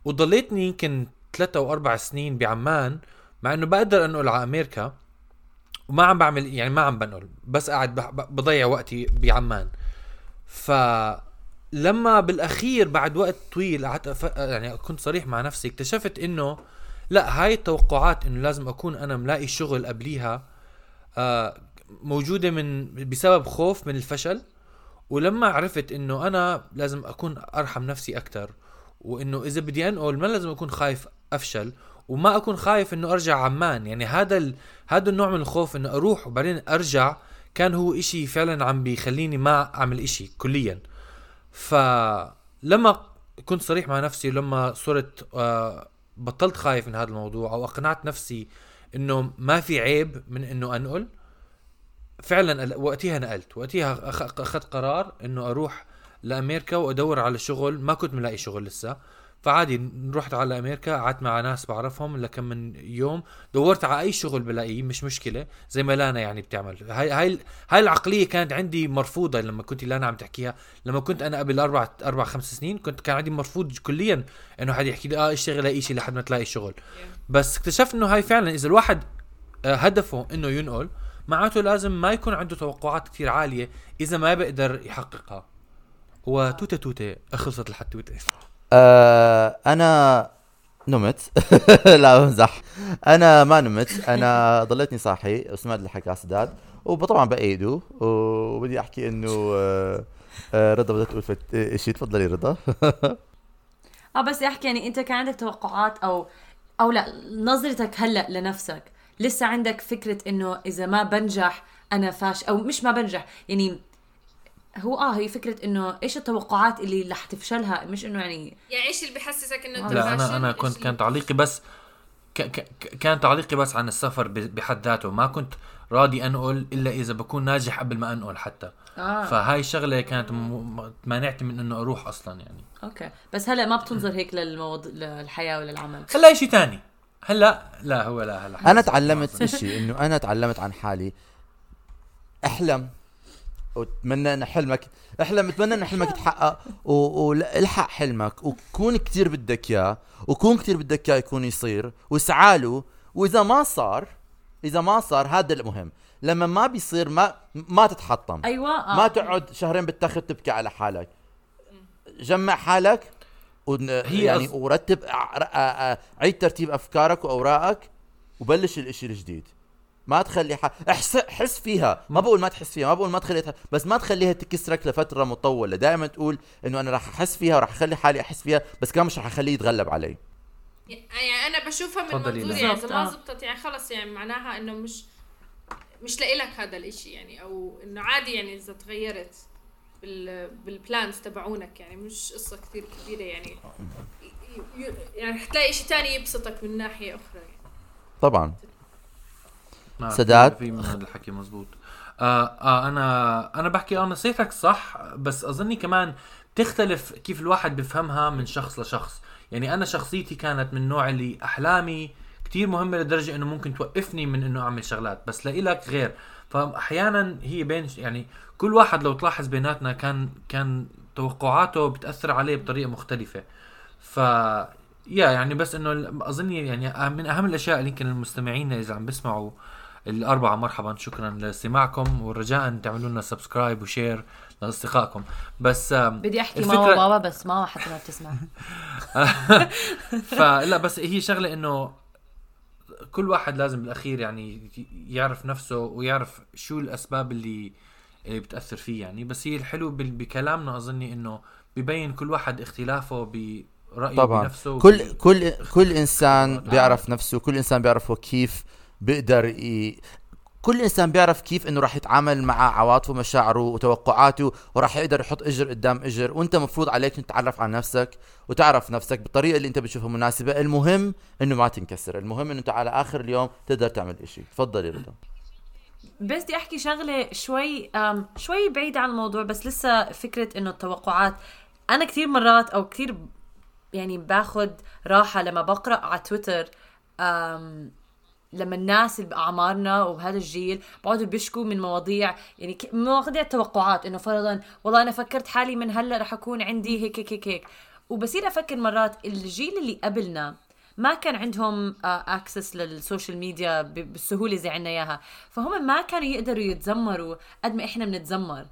وضليتني يمكن ثلاثة أو أربع سنين بعمان مع إنه بقدر انقل على أمريكا وما عم بعمل يعني ما عم بنقل بس قاعد بضيع وقتي بعمان. فلما بالأخير بعد وقت طويل قعدت أف... يعني كنت صريح مع نفسي اكتشفت إنه لا هاي التوقعات إنه لازم أكون أنا ملاقي شغل قبليها آه موجودة من بسبب خوف من الفشل. ولما عرفت إنه أنا لازم أكون أرحم نفسي أكثر وإنه إذا بدي أنقل ما لازم أكون خايف أفشل وما أكون خايف إنه أرجع عمان. يعني هذا ال... هذا النوع من الخوف إنه أروح وبعدين أرجع كان هو إشي فعلا عم بيخليني ما أعمل إشي كليا. فلما كنت صريح مع نفسي ولما صرت آه بطلت خايف من هذا الموضوع أو أقنعت نفسي إنه ما في عيب من إنه أنقل فعلا وقتها نقلت. وقتها أخذت قرار إنه أروح لأمريكا وأدور على شغل ما كنت ملاقي شغل لسه. فعادي رحت على أمريكا قعدت مع ناس بعرفهم لكم من يوم. دورت على أي شغل بلاقيه مش مشكلة زي ما لانا يعني بتعمل. هاي هاي هاي العقلية كانت عندي مرفوضة لما كنت لانا عم تحكيها. لما كنت أنا قبل أربع أربع خمس سنين كنت كان عندي مرفوض كليا إنه حد يحكي لي آه اشتغل اي شيء لحد ما تلاقي شغل. بس اكتشفت إنه هاي فعلا إذا الواحد آه، هدفه إنه ينقل معناته لازم ما يكون عنده توقعات كثير عالية إذا ما بيقدر يحققها. وتوته توتة خلصت الحتوته آه أنا نمت. لا بمزح أنا ما نمت. أنا ضليتني صاحي وسمعت اللي حكاه سداد وطبعا بأيده. وبدي أحكي إنه آه آه رضا بدها تقول فت- شيء تفضلي رضا. آه بس أحكي يعني أنت كان عندك توقعات أو أو لا نظرتك هلأ لنفسك؟ لسه عندك فكرة إنه إذا ما بنجح أنا فاش أو مش ما بنجح يعني هو آه هي فكرة إنه إيش التوقعات اللي رح تفشلها؟ مش إنه يعني يعني إيش اللي بحسسك إنه انت لا أنا؟ أنا كنت كان تعليقي بس ك ك ك- كان تعليقي بس عن السفر ب- بحد ذاته. ما كنت راضي انقل إلا إذا بكون ناجح قبل ما انقل حتى. آه. فهاي الشغلة كانت م- م- مانعتي من إنه أروح أصلا يعني. أوكي. بس هلأ ما بتنظر هيك للموضوع للحياة وللعمل؟ هلا شيء ثاني هلا لا هو لا هلا. أنا تعلمت شيء إنه أنا تعلمت عن حالي. أحلم. واتمنى إن حلمك احلم اتمنى إن حلمك يتحقق و- والحق حلمك وكون كتير بدك إياه وكون كتير بدك إياه يكون يصير واسعى له وإذا ما صار إذا ما صار هذا المهم. لما ما بيصير ما ما تتحطم. أيوه آه. ما تقعد شهرين بالتخت تبكي على حالك. جمع حالك ون- هي يعني أص- ورتب ع- ع- ع- عيد ترتيب أفكارك وأوراقك وبلش الإشي الجديد. ما تخلي ح... احس حس فيها ما بقول ما تحس فيها ما بقول ما تخليها بس ما تخليها تكسرك لفترة مطولة دائما تقول إنه أنا راح أحس فيها وراح أخلي حالي أحس فيها بس كمان مش راح أخليه يتغلب علي يعني أنا بشوفها من منظور لا. يعني إذا ما آه. زبطت يعني خلص يعني معناها إنه مش مش لإلك هذا الإشي يعني أو إنه عادي يعني إذا تغيرت بال بالبلانز تبعونك يعني مش قصة كثير كبيرة يعني ي- يعني حتلاقي إشي تاني يبسطك من ناحية أخرى يعني. طبعا نعم، سداد؟ في من هذا الحكي مزبوط. آه آه أنا أنا بحكي آه نصيحتك صح بس أظني كمان تختلف كيف الواحد بفهمها من شخص لشخص. يعني أنا شخصيتي كانت من النوع اللي أحلامي كتير مهمة لدرجة إنه ممكن توقفني من إنه أعمل شغلات بس لإلك غير. فأحيانا هي بين يعني كل واحد لو تلاحظ بيناتنا كان كان توقعاته بتأثر عليه بطريقة مختلفة. ف yeah يعني بس إنه أظني يعني من أهم الأشياء اللي يمكن المستمعين إذا عم بيسمعوا الأربعة مرحبا شكرا لاستماعكم ورجاء تعملوا لنا subscribe و share لأصدقائكم. بس بدي أحكي الفكرة- ماما وبابا بس ماما حتى ما بتسمع. فلا بس هي شغلة إنه كل واحد لازم بالأخير يعني يعرف نفسه ويعرف شو الأسباب اللي اللي بتأثر فيه يعني. بس هي الحلو بال- بكلامنا أظني إنه ببين كل واحد اختلافه برأيه طبعا. بنفسه. كل كل كل إنسان بيعرف نفسه كل إنسان بيعرف كيف بيقدر ي... كل إنسان بيعرف كيف إنه راح يتعامل مع عواطفه ومشاعره وتوقعاته وراح يقدر يحط إجر قدام إجر. وأنت مفروض عليك تتعرف على نفسك وتعرف نفسك بالطريقة اللي أنت بتشوفها مناسبة. المهم إنه ما تنكسر. المهم إنه أنت على آخر اليوم تقدر تعمل إشي. تفضلي رضا. بس بدي أحكي شغلة شوي شوي بعيدة عن الموضوع بس لسه فكرة إنه التوقعات. أنا كثير مرات أو كثير يعني باخذ راحة لما بقرأ على تويتر لما الناس اللي بأعمارنا وبهذا الجيل بقعدوا بيشكوا من مواضيع يعني مواضيع التوقعات إنه فرضا والله أنا فكرت حالي من هلأ رح أكون عندي هيك هيك هيك, هيك. وبصير أفكر مرات الجيل اللي قبلنا ما كان عندهم access لل social media بالسهولة زي عنا إياها فهم ما كانوا يقدروا يتذمروا قد ما إحنا بنتذمر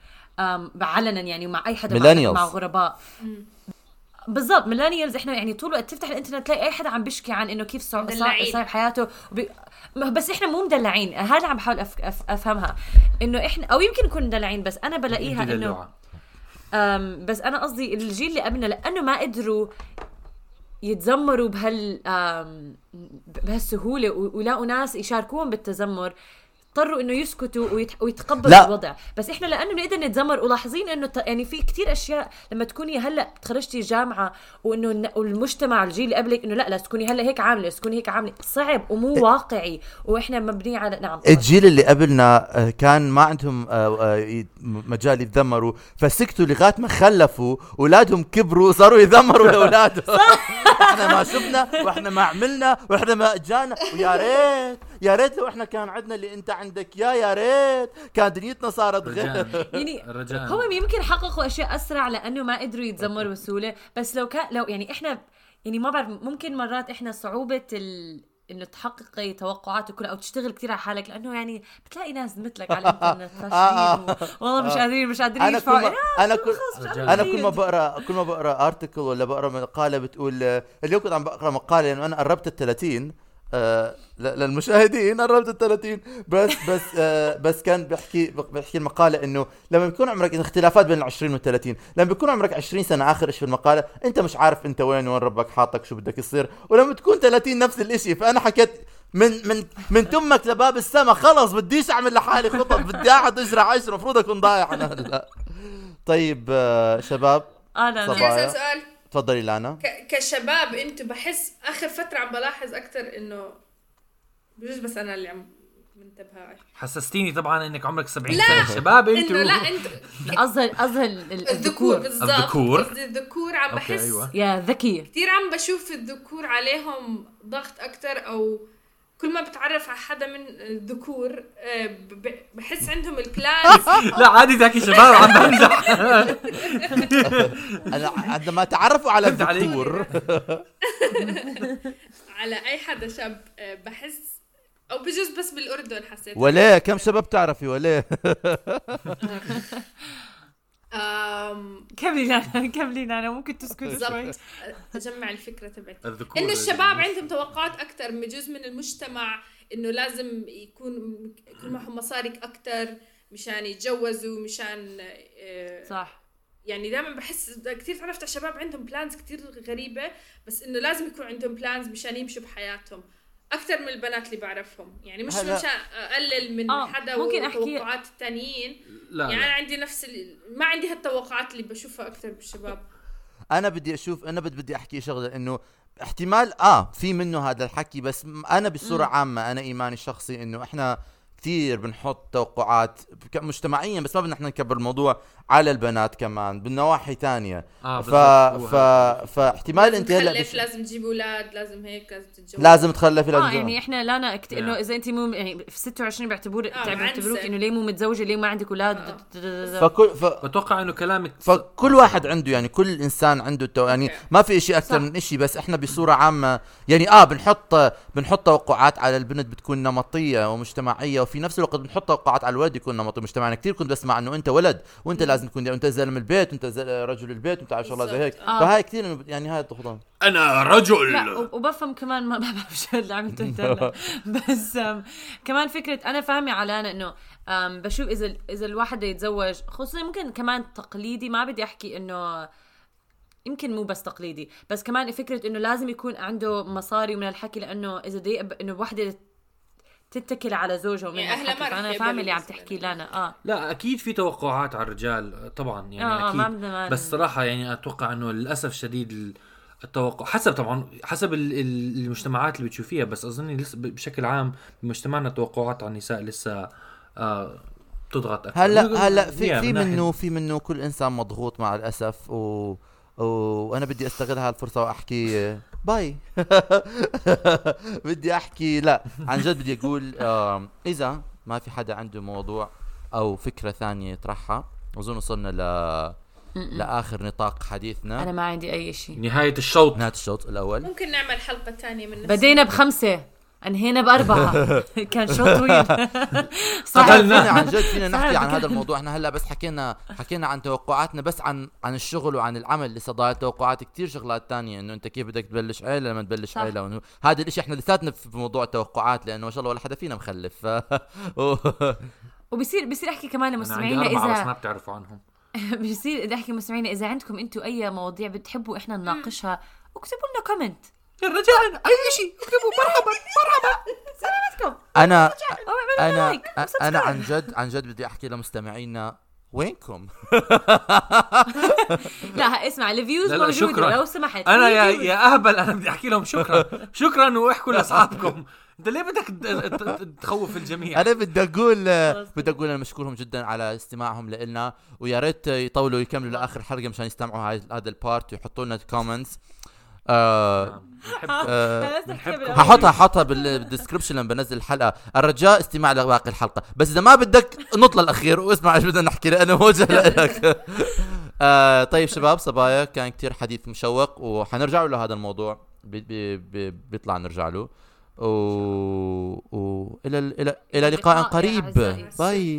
علنا يعني ومع أي حدا مع. مع غرباء بالضبط millennials إحنا يعني طول الوقت تفتح الإنترنت تلاقي أي حدا عم بيشكي عن إنه كيف صار. صار بحياته وبي... بس إحنا مو مدلعين هذا عم بحاول أف... أف... أفهمها إنه إحنا أو يمكن نكون مدلعين بس أنا بلاقيها إنه. أم بس أنا قصدي الجيل اللي قبلنا لأنه ما قدروا يتذمروا بهال بهالسهولة ولاقوا ناس يشاركوهم بالتذمر اضطروا إنه يسكتوا ويت... ويتقبلوا لا. الوضع. بس إحنا لأنه بنقدر نتذمر ولاحظين إنه ت... يعني في كتير أشياء لما تكوني هلأ تخرجتي جامعة وإنه والمجتمع الجيل اللي قبلك إنه لا لا تكوني هلأ هيك عاملة تكوني هيك عاملة. صعب ومو واقعي وإحنا مبنيين على نعم. الجيل اللي قبلنا آه، كان ما عندهم آه، آه، مجال يتذمروا فسكتوا لغاية ما خلفوا أولادهم كبروا وصاروا يذمروا لأولادهم. إحنا ما شفنا وإحنا ما عملنا وإحنا ما اجانا ويا ريت. يا ريت لو إحنا كان عندنا اللي انت عندك يا يا ريت. كان دنيتنا صارت غير. يعني رجاء هم يمكن حققوا أشياء أسرع لأنه ما قدروا يتذمروا بسهولة. بس لو كان لو يعني إحنا يعني ما بعرف ممكن مرات إحنا صعوبة ال... إنه تحققي توقعات وكل أو تشتغل كثير على حالك لأنه يعني بتلاقي ناس مثلك على الإنترنت و- والله مش قادرين مش قادرين أنا كل ما أنا كل. أنا كل ما بقرا كل ما بقرأ ارتكل ولا بقرأ مقالة بتقول آه، اليوم كنت عم بقرأ مقالة لأنه أنا قربت ال 30 آه ل- للمشاهدين قربت ال 30 بس بس آه بس كان بحكي بحكي المقالة إنه لما بيكون عمرك اختلافات بين ال 20 وال 30 لما بيكون عمرك 20 سنة آخر شيء في المقالة؟ أنت مش عارف أنت وين وين ربك حاطك شو بدك يصير. ولما تكون 30 نفس الشيء فأنا حكيت من من من تمك لباب السما خلص بديش أعمل لحالي خطط بدي قاعد ازرع عيش المفروض أكون ضايع. أنا هلا طيب آه، شباب أنا. بدي. اسال سؤال. تفضلي لانا. ك- كشباب أنتوا بحس آخر فترة عم بلاحظ أكثر إنه بجوز بس أنا اللي عم منتبهة. حسستيني طبعا إنك عمرك 70 لا، سنة. شباب أنتوا لا أنتوا قصدي قصدي ال- ال- الذكور الذكور. بالضبط. الذكور؟ قصدي الذكور عم بحس أيوه. يا ذكي. كثير عم بشوف الذكور عليهم ضغط أكثر أو كل ما بتعرف على حدا من الذكور آه، بحس عندهم البلانز لا عادي تحكي شباب عم بمزح أنا عندما تعرفوا على. الذكور. على أي حدا شاب آه، بحس أو بجوز بس بالأردن حسيت. وليه؟ كم شباب تعرفي؟ آم، كملي لانا كملي لانا ممكن تسكت بالضبط. شوي. أجمع الفكرة تبعتي. الذكور انه الشباب عندهم توقعات أكثر بجزء من المجتمع إنه لازم يكون يكون معهم مصاري أكثر مشان يتجوزوا مشان آه، صح. يعني دائما بحس كثير تعرفت على شباب عندهم plans كثير غريبة بس إنه لازم يكون عندهم plans مشان يمشوا بحياتهم. أكثر من البنات اللي بعرفهم. يعني مش مشان أقلل من آه، حدا ممكن وتوقعات الثانيين لا, يعني أنا لا. عندي نفس ال... ما عندي هالتوقعات اللي بشوفها أكثر بالشباب. أنا بدي أشوف أنا بدي بدي أحكي شغلة إنه احتمال آه في منه هذا الحكي بس أنا بصورة عامة أنا إيماني الشخصي إنه إحنا كثير بنحط توقعات مجتمعيا بس ما بدنا إحنا نكبر الموضوع على البنات كمان بالنواحي تانية آه ف... ف... فاحتمال أنت هلأ تخلف بش... لازم تجيب أولاد لازم هيك لازم تتجوز لازم تخلفي لازم آه يعني إحنا لانا اكت... إنه نعم. إذا أنت مو يعني في 26 بيعتبر آه، بيعتبروك. إنه ليه مو متزوجة ليه ما عندك أولاد آه. فكل ف... بتوقع إنه كلامك فكل واحد عنده يعني كل إنسان عنده تو يعني. ما في شيء أكثر صح. من شيء بس إحنا بصورة عامة يعني آه بنحط بنحط توقعات على البنت بتكون نمطية ومجتمعية وفي نفس الوقت بنحط توقعات على الولد يكون نمطي مجتمعنا كثير كنت بسمع إنه أنت ولد وأنت لازم تكون أنت زلم البيت وانت زل- رجل البيت وانت شغله زي هيك. آه. فهاي كثير إنه يعني هاي الضغوطات أنا رجل لا وبفهم كمان ما بعرف شو اللي عملته انت هلا بس كمان فكرة أنا فاهمة على أنا انه بشوف إذا إذا الواحد بده يتزوج خصوصا ممكن كمان تقليدي ما بدي أحكي إنه يمكن مو بس تقليدي بس كمان فكرة إنه لازم يكون عنده مصاري من الحكي لأنه إذا بده إنه وحدة تتكل على زوجها ومن يعني فانا يقبلوا فاهمة اللي عم. تحكي لانا آه. لا أكيد في توقعات على الرجال طبعا يعني آه، آه، أكيد. ما بدنا ما- بس صراحة يعني أتوقع إنه للأسف شديد ال- التوقع حسب طبعا حسب ال- ال- المجتمعات اللي بتشوفيها بس أظن لسه بشكل عام بمجتمعنا التوقعات على النساء لسه آه بتضغط أكثر. هلأ هلأ في في منه في منه كل إنسان مضغوط مع الأسف و وأنا بدي أستغل هاي الفرصه وأحكي باي. بدي أحكي لا عن جد بدي أقول إذا ما في حدا عنده موضوع أو فكرة ثانية يطرحها أظن وصلنا ل لآخر نطاق أنا حديثنا ما عندي أي شيء. نهاية الشوط. نهاية الشوط الأول. ممكن نعمل حلقة ثانية من بدينا بخمسة. انهينا بأربعة. كان شوط طويل. صح. فينا عن جد فينا نحكي عن. هذا الموضوع. إحنا هلأ بس حكينا حكينا عن توقعاتنا بس عن عن الشغل وعن العمل لسه ضايل توقعات كتير شغلات تانية إنه أنت كيف بدك تبلش عيلة لما تبلش صح. عيلة. وإنه هذا الإشي إحنا لساتنا في موضوع التوقعات لأنه ما شاء الله ولا حدا فينا مخلف. ف... وبصير بصير أحكي كمان لمستمعينا بس ما اذا بتعرفوا عنهم. بصير بدي أحكي لمستمعينا إذا عندكم أنتم أي مواضيع بتحبوا إحنا نناقشها اكتبوا لنا comment يا رجال أي شيء اكتبوا. مرحبا. سلامتكم. أنا أنا أنا عن جد عن جد بدي أحكي لمستمعينا وينكم؟ لا اسمع ال views موجودة شكرا. لو سمحت. أنا يا. يا أهبل أنا بدي أحكي لهم شكرا. شكرا وإحكوا لأصحابكم. أنت ليه بدك ت- ت- تخوف الجميع؟ أنا بدي أقول بدي أقول أنا مشكورهم جدا على استماعهم لنا ويا ريت يطولوا يكملوا لآخر الحلقة مشان يستمعوا هذا ال part ويحطوا لنا comments آه آه. هحطها هحطها بال- بال description لما بنزل الحلقة. الرجاء استماع لباقي الحلقة. بس إذا ما بدك نط للأخير واسمع إيش بدنا نحكي لأنه موجه لك آه طيب شباب صبايا. كان كتير حديث مشوق وحنرجع له هذا الموضوع. بي بي بي بيطلع نرجع له. و... و... إلى إلى إلى لقاء قريب. باي.